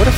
What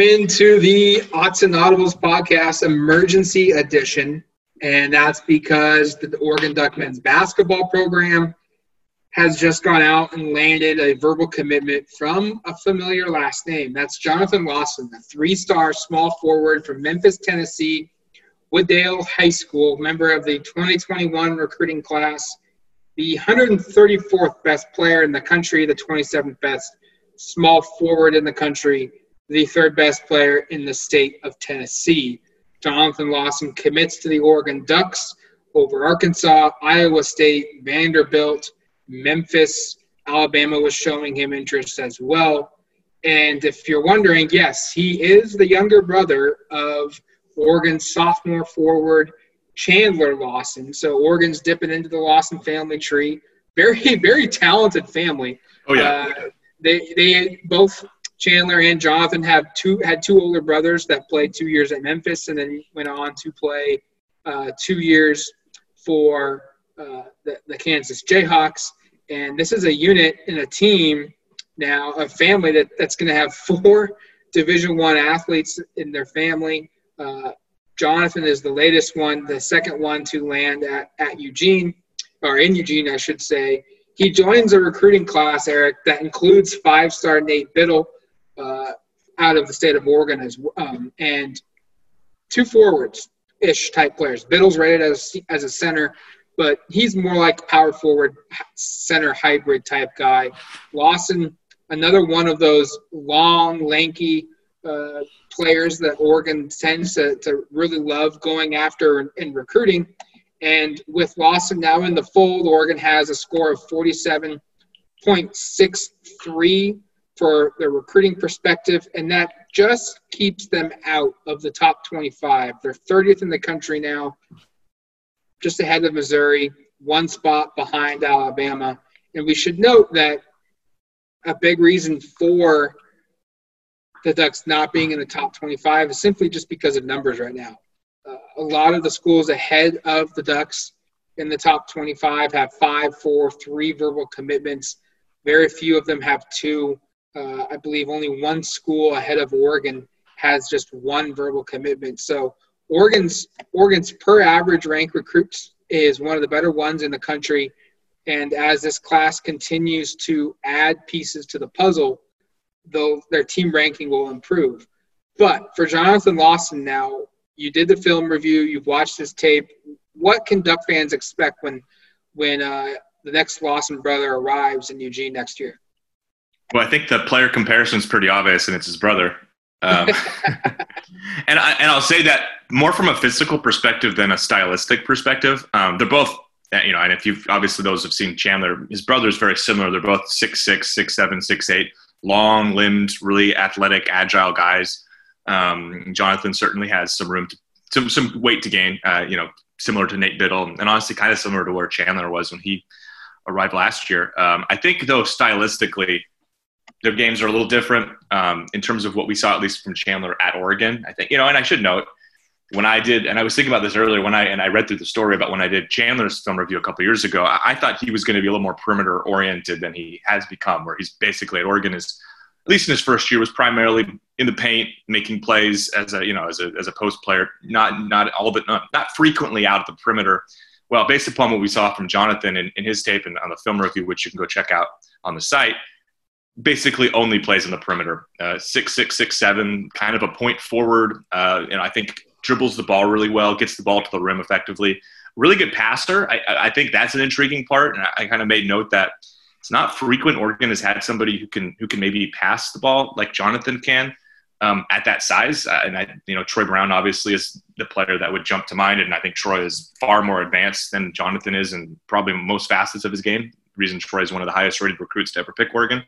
into the Odds and Audibles podcast emergency edition. And that's because the Oregon Duck men's basketball program has just gone out and landed a verbal commitment from a familiar last name. That's Jonathan Lawson, the three star small forward from Memphis, Tennessee, Wooddale High School, member of the 2021 recruiting class, the 134th best player in the country, the 27th best small forward in the country the third best player in the state of Tennessee. Jonathan Lawson commits to the Oregon Ducks over Arkansas, Iowa State, Vanderbilt, Memphis. Alabama was showing him interest as well. And if you're wondering, yes, he is the younger brother of Oregon's sophomore forward Chandler Lawson. So Oregon's dipping into the Lawson family tree. Very, very talented family. Oh yeah. Uh, they they both Chandler and Jonathan have two had two older brothers that played two years at Memphis and then went on to play uh, two years for uh, the, the Kansas Jayhawks. And this is a unit in a team now, a family that, that's going to have four Division One athletes in their family. Uh, Jonathan is the latest one, the second one to land at, at Eugene, or in Eugene, I should say. He joins a recruiting class, Eric, that includes five-star Nate Bittle, uh, out of the state of Oregon as um, and two forwards ish type players. Bittle's rated as as a center, but he's more like power forward center hybrid type guy. Lawson, another one of those long, lanky uh, players that Oregon tends to, to really love going after in, in recruiting. And with Lawson now in the fold, Oregon has a score of 47.63 for the recruiting perspective, and that just keeps them out of the top 25. They're 30th in the country now, just ahead of Missouri, one spot behind Alabama. And we should note that a big reason for the Ducks not being in the top 25 is simply just because of numbers right now. Uh, a lot of the schools ahead of the Ducks in the top 25 have five, four, three verbal commitments. Very few of them have two uh, I believe only one school ahead of Oregon has just one verbal commitment. So Oregon's Oregon's per average rank recruits is one of the better ones in the country. And as this class continues to add pieces to the puzzle, though their team ranking will improve. But for Jonathan Lawson now, you did the film review, you've watched this tape. What can Duck fans expect when when uh, the next Lawson brother arrives in Eugene next year? Well, I think the player comparison is pretty obvious, and it's his brother. Um, and I, and I'll say that more from a physical perspective than a stylistic perspective. Um, they're both, you know, and if you've obviously those have seen Chandler, his brother is very similar. They're both six six, six seven, six eight, long limbed, really athletic, agile guys. Um, Jonathan certainly has some room to some some weight to gain. Uh, you know, similar to Nate Bittle, and honestly, kind of similar to where Chandler was when he arrived last year. Um, I think though stylistically their games are a little different um, in terms of what we saw, at least from Chandler at Oregon. I think you know, and I should note when I did, and I was thinking about this earlier when I and I read through the story about when I did Chandler's film review a couple years ago. I, I, thought he was going to be a little more perimeter oriented than he has become, where he's basically at Oregon is at least in his first year was primarily in the paint, making plays as a you know as a as a post player, not not all but not, not frequently out of the perimeter. Well, based upon what we saw from Jonathan in, in his tape and on the film review, which you can go check out on the site basically only plays in the perimeter. Uh, six six six seven, kind of a point forward. Uh, and I think dribbles the ball really well, gets the ball to the rim effectively. Really good passer. I, I think that's an intriguing part, and I, I kind of made note that it's not frequent. Oregon has had somebody who can who can maybe pass the ball like Jonathan can. Um, at that size, uh, and I, you know, Troy Brown obviously is the player that would jump to mind, and I think Troy is far more advanced than Jonathan is, and probably most facets of his game. The reason Troy is one of the highest rated recruits to ever pick Oregon.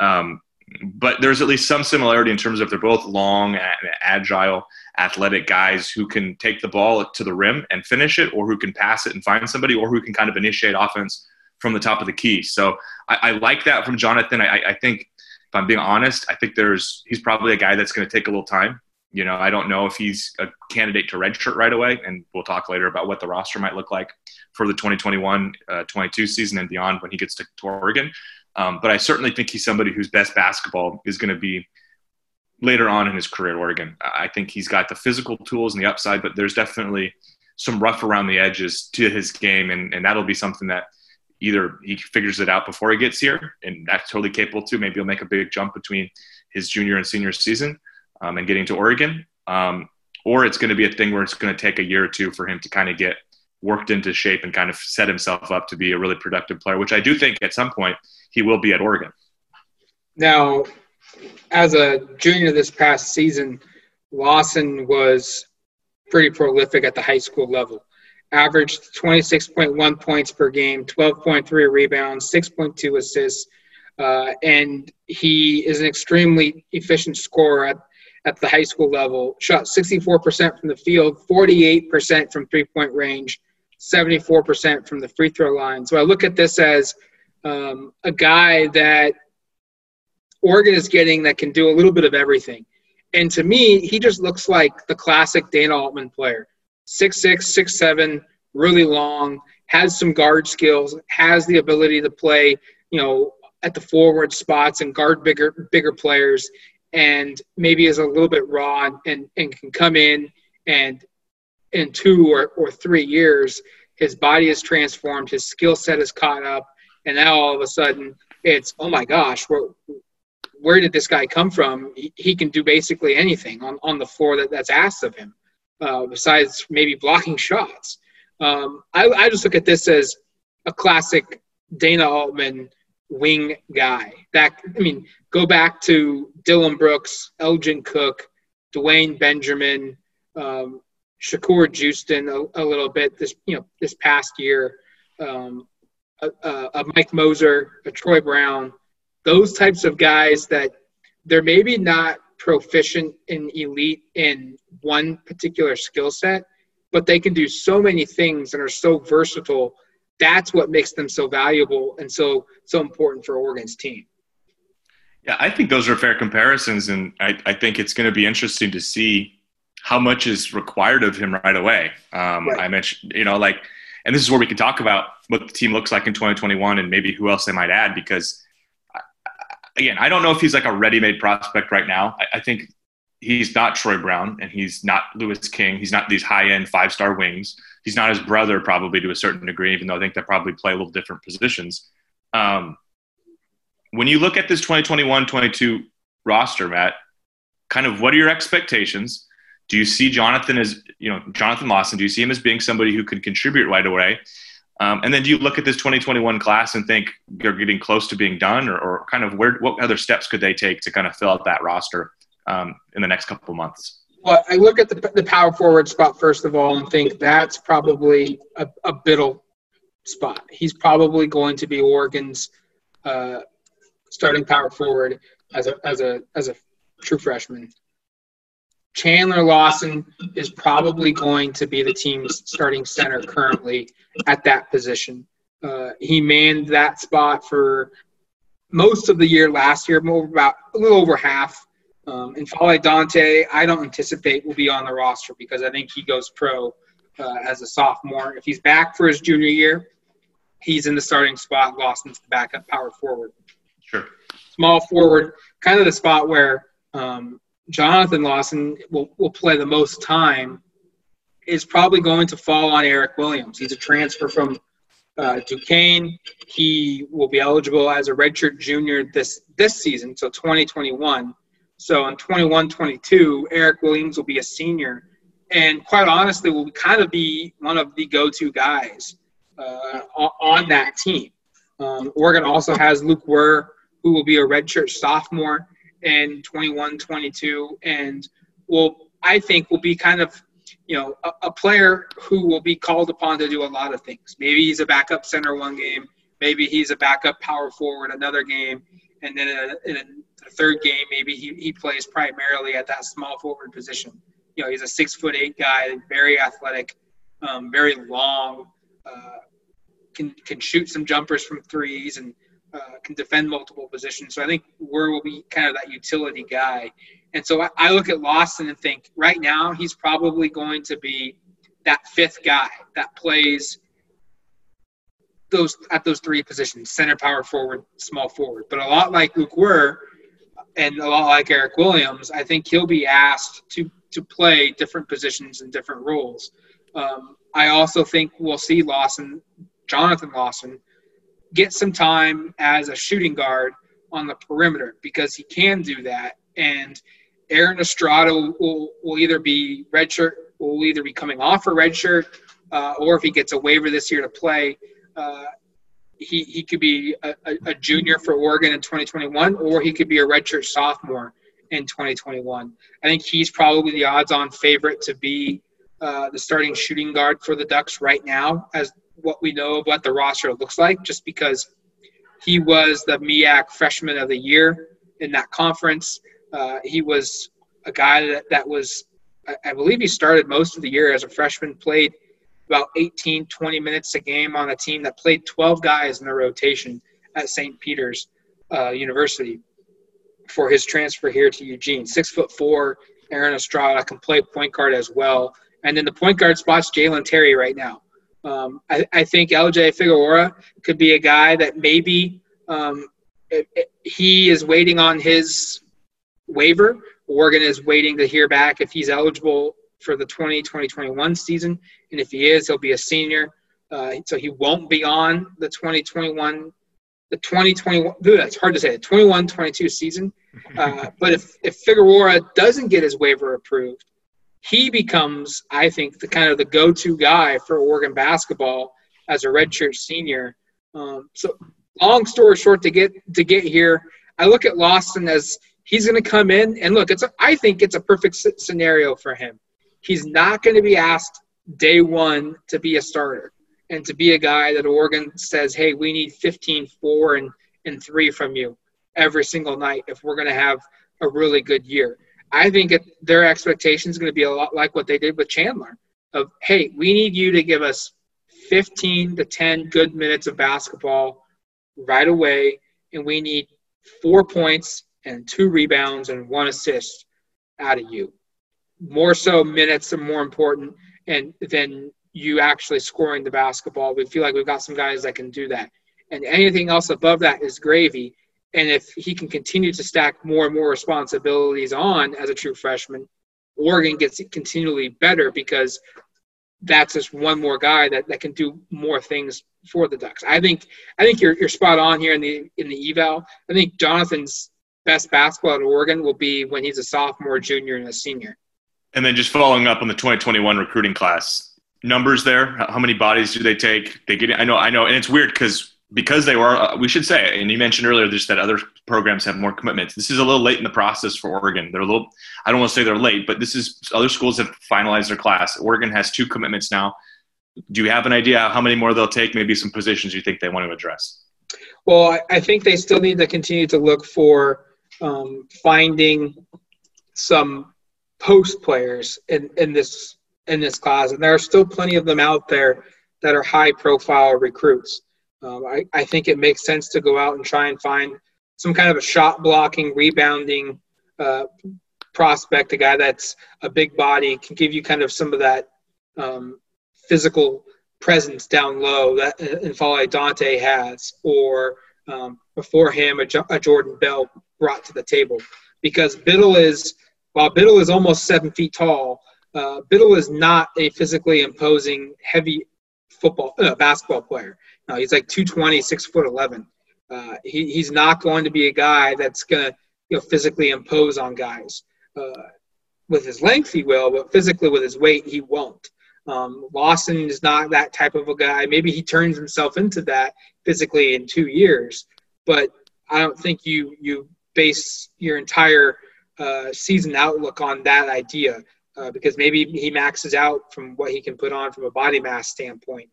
Um, but there's at least some similarity in terms of they're both long, agile, athletic guys who can take the ball to the rim and finish it, or who can pass it and find somebody, or who can kind of initiate offense from the top of the key. So I, I like that from Jonathan. I, I, think, if I'm being honest, I think there's he's probably a guy that's going to take a little time. You know, I don't know if he's a candidate to redshirt right away, and we'll talk later about what the roster might look like for the 2021-22 uh, season and beyond when he gets to, to Oregon. Um, but I certainly think he's somebody whose best basketball is going to be later on in his career at Oregon. I think he's got the physical tools and the upside, but there's definitely some rough around the edges to his game, and, and that'll be something that either he figures it out before he gets here, and that's totally capable too. Maybe he'll make a big jump between his junior and senior season um, and getting to Oregon, um, or it's going to be a thing where it's going to take a year or two for him to kind of get worked into shape and kind of set himself up to be a really productive player, which I do think at some point he will be at Oregon. Now, as a junior this past season, Lawson was pretty prolific at the high school level. Averaged 26.1 points per game, 12.3 rebounds, 6.2 assists, uh, and he is an extremely efficient scorer at, at the high school level. Shot 64% from the field, 48% from three point range, 74% from the free throw line. So I look at this as um, a guy that Oregon is getting that can do a little bit of everything. And to me, he just looks like the classic Dana Altman player. Six six, six seven, really long, has some guard skills, has the ability to play, you know, at the forward spots and guard bigger bigger players, and maybe is a little bit raw and, and can come in and in two or, or three years, his body is transformed, his skill set is caught up, and now all of a sudden it's oh my gosh, where where did this guy come from? He, he can do basically anything on, on the floor that, that's asked of him, uh, besides maybe blocking shots. Um, I, I just look at this as a classic Dana Altman wing guy. That I mean, go back to Dillon Brooks, Elgin Cook, Dwayne Benjamin, um, Shakur Juiston a, a, little bit this you know this past year. Um, a, a, Mike Moser, a Troy Brown, those types of guys that they're maybe not proficient in elite in one particular skill set, but they can do so many things and are so versatile. That's what makes them so valuable and so so important for Oregon's team. Yeah, I think those are fair comparisons, and I, I think it's going to be interesting to see how much is required of him right away. Um, right. I mentioned, you know, like, and this is where we can talk about what the team looks like in 2021 and maybe who else they might add because, again, I don't know if he's like a ready-made prospect right now. I, I think he's not Troy Brown and he's not Louis King. He's not these high-end five-star wings. He's not his brother, probably to a certain degree, even though I think they probably play a little different positions. Um, when you look at this 2021-22 roster, Matt, kind of what are your expectations? Do you see Jonathan as, you know, Jonathan Lawson, do you see him as being somebody who could contribute right away? Um, and then do you look at this 2021 class and think they're getting close to being done or, or kind of where, what other steps could they take to kind of fill out that roster um, in the next couple of months? Well, I look at the, the power forward spot first of all and think that's probably a, a Bittle spot. He's probably going to be Oregon's uh, starting power forward as a as a as a true freshman. Chandler Lawson is probably going to be the team's starting center currently at that position. Uh, he manned that spot for most of the year last year, about a little over half. Um, and N'Faly Dante, I don't anticipate will be on the roster because I think he goes pro uh, as a sophomore. If he's back for his junior year, he's in the starting spot. Lawson's the backup power forward. Sure. Small forward, kind of the spot where um, Jonathan Lawson will, will play the most time is probably going to fall on Eric Williams. He's a transfer from uh, Duquesne. He will be eligible as a redshirt junior this this season, so 2021. So in 21-22, Eric Williams will be a senior, and quite honestly, will kind of be one of the go-to guys uh, on that team. Um, Oregon also has Luke Wurr, who will be a redshirt sophomore and 21 22 and will i think will be kind of you know a, a, player who will be called upon to do a lot of things maybe he's a backup center one game maybe he's a backup power forward another game and then in, a, in the third game, maybe he, he plays primarily at that small forward position. You know, he's a six foot eight guy, very athletic, um, very long, uh, can can shoot some jumpers from threes and uh, can defend multiple positions. So I think Werr will be kind of that utility guy. And so I, I look at Lawson and think right now he's probably going to be that fifth guy that plays those at those three positions: center, power forward, small forward. But a lot like Luke Werr and a lot like Eric Williams, I think he'll be asked to to play different positions and different roles. Um, I also think we'll see Lawson, Jonathan Lawson, get some time as a shooting guard on the perimeter because he can do that. And Aaron Estrada will, will either be redshirt, will either be coming off a redshirt, uh, or if he gets a waiver this year to play, uh, he, he could be a, a, junior for Oregon in 2021, or he could be a redshirt sophomore in 2021. I think he's probably the odds-on favorite to be uh, the starting shooting guard for the Ducks right now, as what we know of what the roster looks like, just because he was the MEAC Freshman of the Year in that conference. Uh, he was a guy that, that was, I, I believe, he started most of the year as a freshman, played – about 18, 20 minutes a game on a team that played 12 guys in the rotation at St. Peter's uh, University for his transfer here to Eugene. Six foot four, Aaron Estrada can play point guard as well. And then the point guard spot's Jalen Terry right now. Um, I, I, think LJ Figueroa could be a guy that maybe um, it, it, he is waiting on his waiver. Oregon is waiting to hear back if he's eligible for the 2020-21 season, and if he is, he'll be a senior, uh, so he won't be on the 2021, the 2021. That's hard to say. The 21-22 season. Uh, but if if Figueroa doesn't get his waiver approved, he becomes, I think, the kind of the go-to guy for Oregon basketball as a redshirt senior. Um, so, long story short, to get to get here, I look at Lawson as he's going to come in and look. It's a, I think it's a perfect scenario for him he's not going to be asked day one to be a starter and to be a guy that Oregon says, hey, we need 15, 4, and, and 3 from you every single night if we're going to have a really good year. I think their expectation is going to be a lot like what they did with Chandler of, hey, we need you to give us 15 to 10 good minutes of basketball right away, and we need four points and two rebounds and one assist out of you more so minutes are more important and than you actually scoring the basketball. We feel like we've got some guys that can do that. And anything else above that is gravy. And if he can continue to stack more and more responsibilities on as a true freshman, Oregon gets continually better because that's just one more guy that, that can do more things for the Ducks. I think I think you're you're spot on here in the in the eval. I think Jonathan's best basketball at Oregon will be when he's a sophomore, junior, and a senior. And then just following up on the 2021 recruiting class, numbers there. How many bodies do they take? They get. I know. I know. And it's weird because because they were. Uh, we should say. And you mentioned earlier just that other programs have more commitments. This is a little late in the process for Oregon. They're a little. I don't want to say they're late, but this is other schools have finalized their class. Oregon has two commitments now. Do you have an idea how many more they'll take? Maybe some positions you think they want to address. Well, I think they still need to continue to look for um, finding some post players in, in this in this class, and there are still plenty of them out there that are high profile recruits. Um, I, I think it makes sense to go out and try and find some kind of a shot blocking, rebounding uh, prospect, a guy that's a big body, can give you kind of some of that um, physical presence down low that N'Faly Dante has, or um, before him, a, a Jordan Bell brought to the table. Because Bittle is – while Bittle is almost seven feet tall, uh, Bittle is not a physically imposing, heavy football uh, basketball player. No, he's like 220, six foot 11. Uh, he, he's not going to be a guy that's going to you know, physically impose on guys. Uh, with his length, he will, but physically with his weight, he won't. Um, Lawson is not that type of a guy. Maybe he turns himself into that physically in two years, but I don't think you you base your entire uh, season outlook on that idea uh, because maybe he maxes out from what he can put on from a body mass standpoint.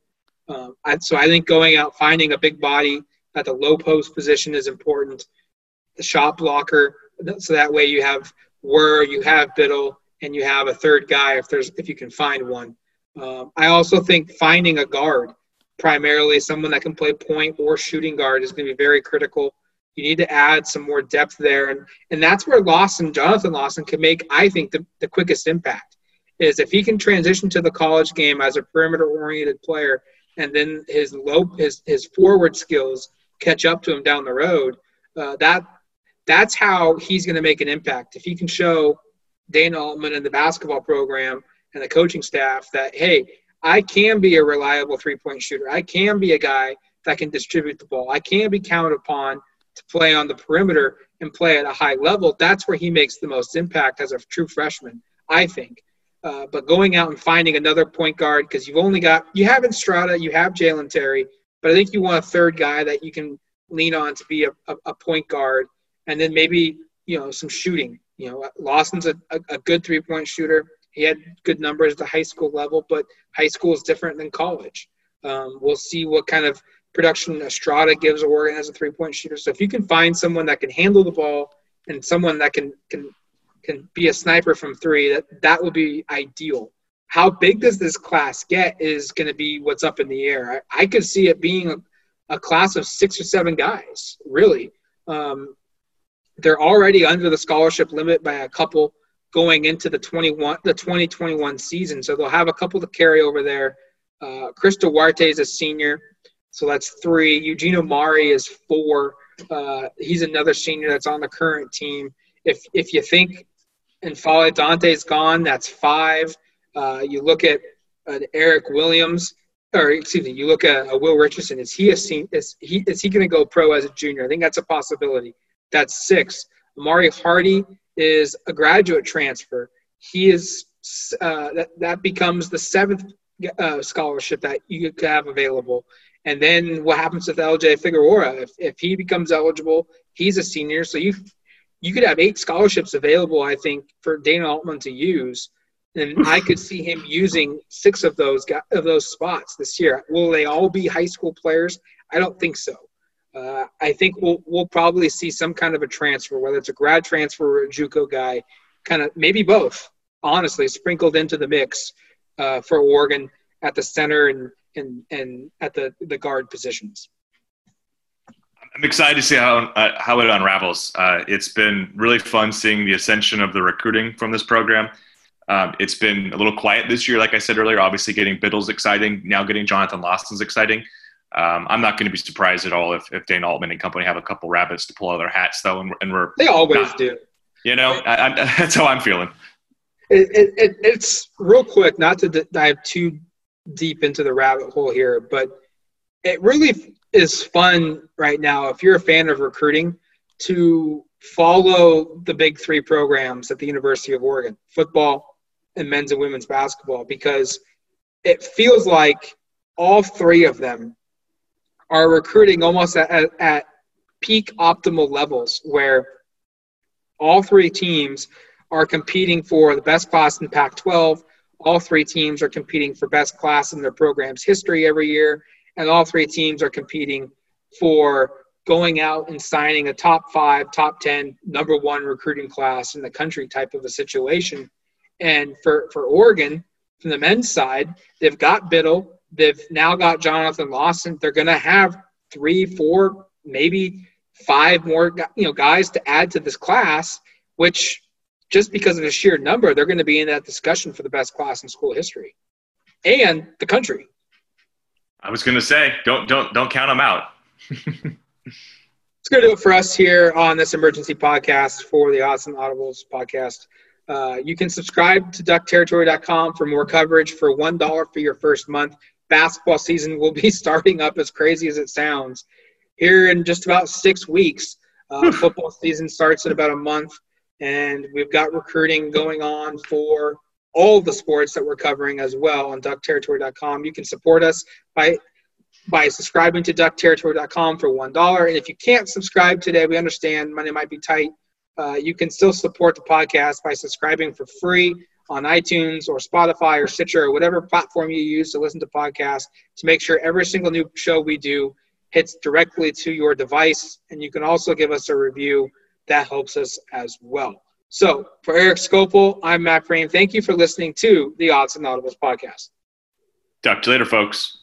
Um, so I think going out finding a big body at the low post position is important. The shot blocker so that way you have where you have Bittle and you have a third guy if there's if you can find one. Um, I also think finding a guard, primarily someone that can play point or shooting guard, is going to be very critical. You need to add some more depth there, and and that's where Lawson, Jonathan Lawson, can make I think the, the quickest impact is if he can transition to the college game as a perimeter oriented player, and then his low his his forward skills catch up to him down the road. Uh, that that's how he's going to make an impact. If he can show Dana Altman and the basketball program and the coaching staff that, hey, I can be a reliable three point shooter. I can be a guy that can distribute the ball. I can be counted upon to play on the perimeter and play at a high level. That's where he makes the most impact as a true freshman, I think. Uh, but going out and finding another point guard because you've only got you have Estrada, you have Jalen Terry, but I think you want a third guy that you can lean on to be a, a, a point guard, and then maybe you know some shooting. You know, Lawson's a, a, a good three point shooter. He had good numbers at the high school level, but high school is different than college. Um, we'll see what kind of production Estrada gives Oregon as a three point shooter. So if you can find someone that can handle the ball and someone that can can can be a sniper from three, that that would be ideal. How big does this class get is going to be what's up in the air. I, I could see it being a, a, class of six or seven guys, really. Um, they're already under the scholarship limit by a couple going into the 21 the 2021 season. So they'll have a couple to carry over there. Uh, Chris Duarte is a senior, so that's three. Eugene Omari is four. Uh, he's another senior that's on the current team. If if you think N'Faly Dante's gone, that's five. Uh, you look at uh, Eric Williams, or excuse me, you look at uh, Will Richardson. Is he a senior? Is he is he going to go pro as a junior? I think that's a possibility. That's six. Amari Hardy is a graduate transfer. He is uh, that that becomes the seventh scholarship that you could have available. And then what happens with LJ Figueroa? If, if he becomes eligible, he's a senior. So you you could have eight scholarships available, I think, for Dana Altman to use. And I could see him using six of those of those spots this year. Will they all be high school players? I don't think so. Uh, I think we'll we'll probably see some kind of a transfer, whether it's a grad transfer or a JUCO guy, kind of maybe both. Honestly, sprinkled into the mix uh, for Oregon at the center and and and at the the guard positions. I'm excited to see how uh, how it unravels. Uh, it's been really fun seeing the ascension of the recruiting from this program. Um, it's been a little quiet this year, like I said earlier. Obviously, getting Bittle's exciting. Now getting Jonathan Lawson's exciting. Um, I'm not going to be surprised at all if, if Dana Altman and company have a couple rabbits to pull out of their hats, though, and, and we're they always not, do. You know, I, I, that's how I'm feeling. It, it, it, it's real quick, not to dive too deep into the rabbit hole here, but it really is fun right now if you're a fan of recruiting to follow the big three programs at the University of Oregon: football and men's and women's basketball, because it feels like all three of them are recruiting almost at, at, peak optimal levels where all three teams are competing for the best class in Pac 12. All three teams are competing for best class in their program's history every year. And all three teams are competing for going out and signing a top five, top 10, number one recruiting class in the country type of a situation. And for, for Oregon, from the men's side, they've got Bittle, They've now got Jonathan Lawson. They're going to have three, four, maybe five more you know guys to add to this class, which just because of the sheer number, they're going to be in that discussion for the best class in school history and the country. I was going to say, don't don't don't count them out. It's going to do it for us here on this emergency podcast for the Odds and Audibles podcast. Uh, you can subscribe to duckterritory.com for more coverage for $1 for your first month basketball season will be starting up as crazy as it sounds here in just about six weeks. Uh, football season starts in about a month, and we've got recruiting going on for all the sports that we're covering as well on duckterritory.com. You can support us by by subscribing to duckterritory.com for one dollar. And if you can't subscribe today, we understand money might be tight. Uh, you can still support the podcast by subscribing for free on iTunes or Spotify or Stitcher or whatever platform you use to listen to podcasts to make sure every single new show we do hits directly to your device. And you can also give us a review that helps us as well. So for Erik Skopil, I'm Matt Prehm. Thank you for listening to the Odds and Audibles podcast. Talk to you later, folks.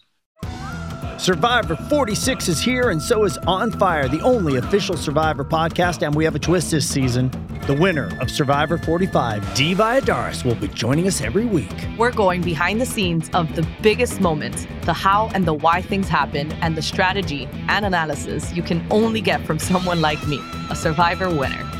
Survivor 46 is here, and so is On Fire, the only official Survivor podcast. And we have a twist this season. The winner of Survivor 45, Dee Valladares, will be joining us every week. We're going behind the scenes of the biggest moments, the how and the why things happen, and the strategy and analysis you can only get from someone like me, a Survivor winner.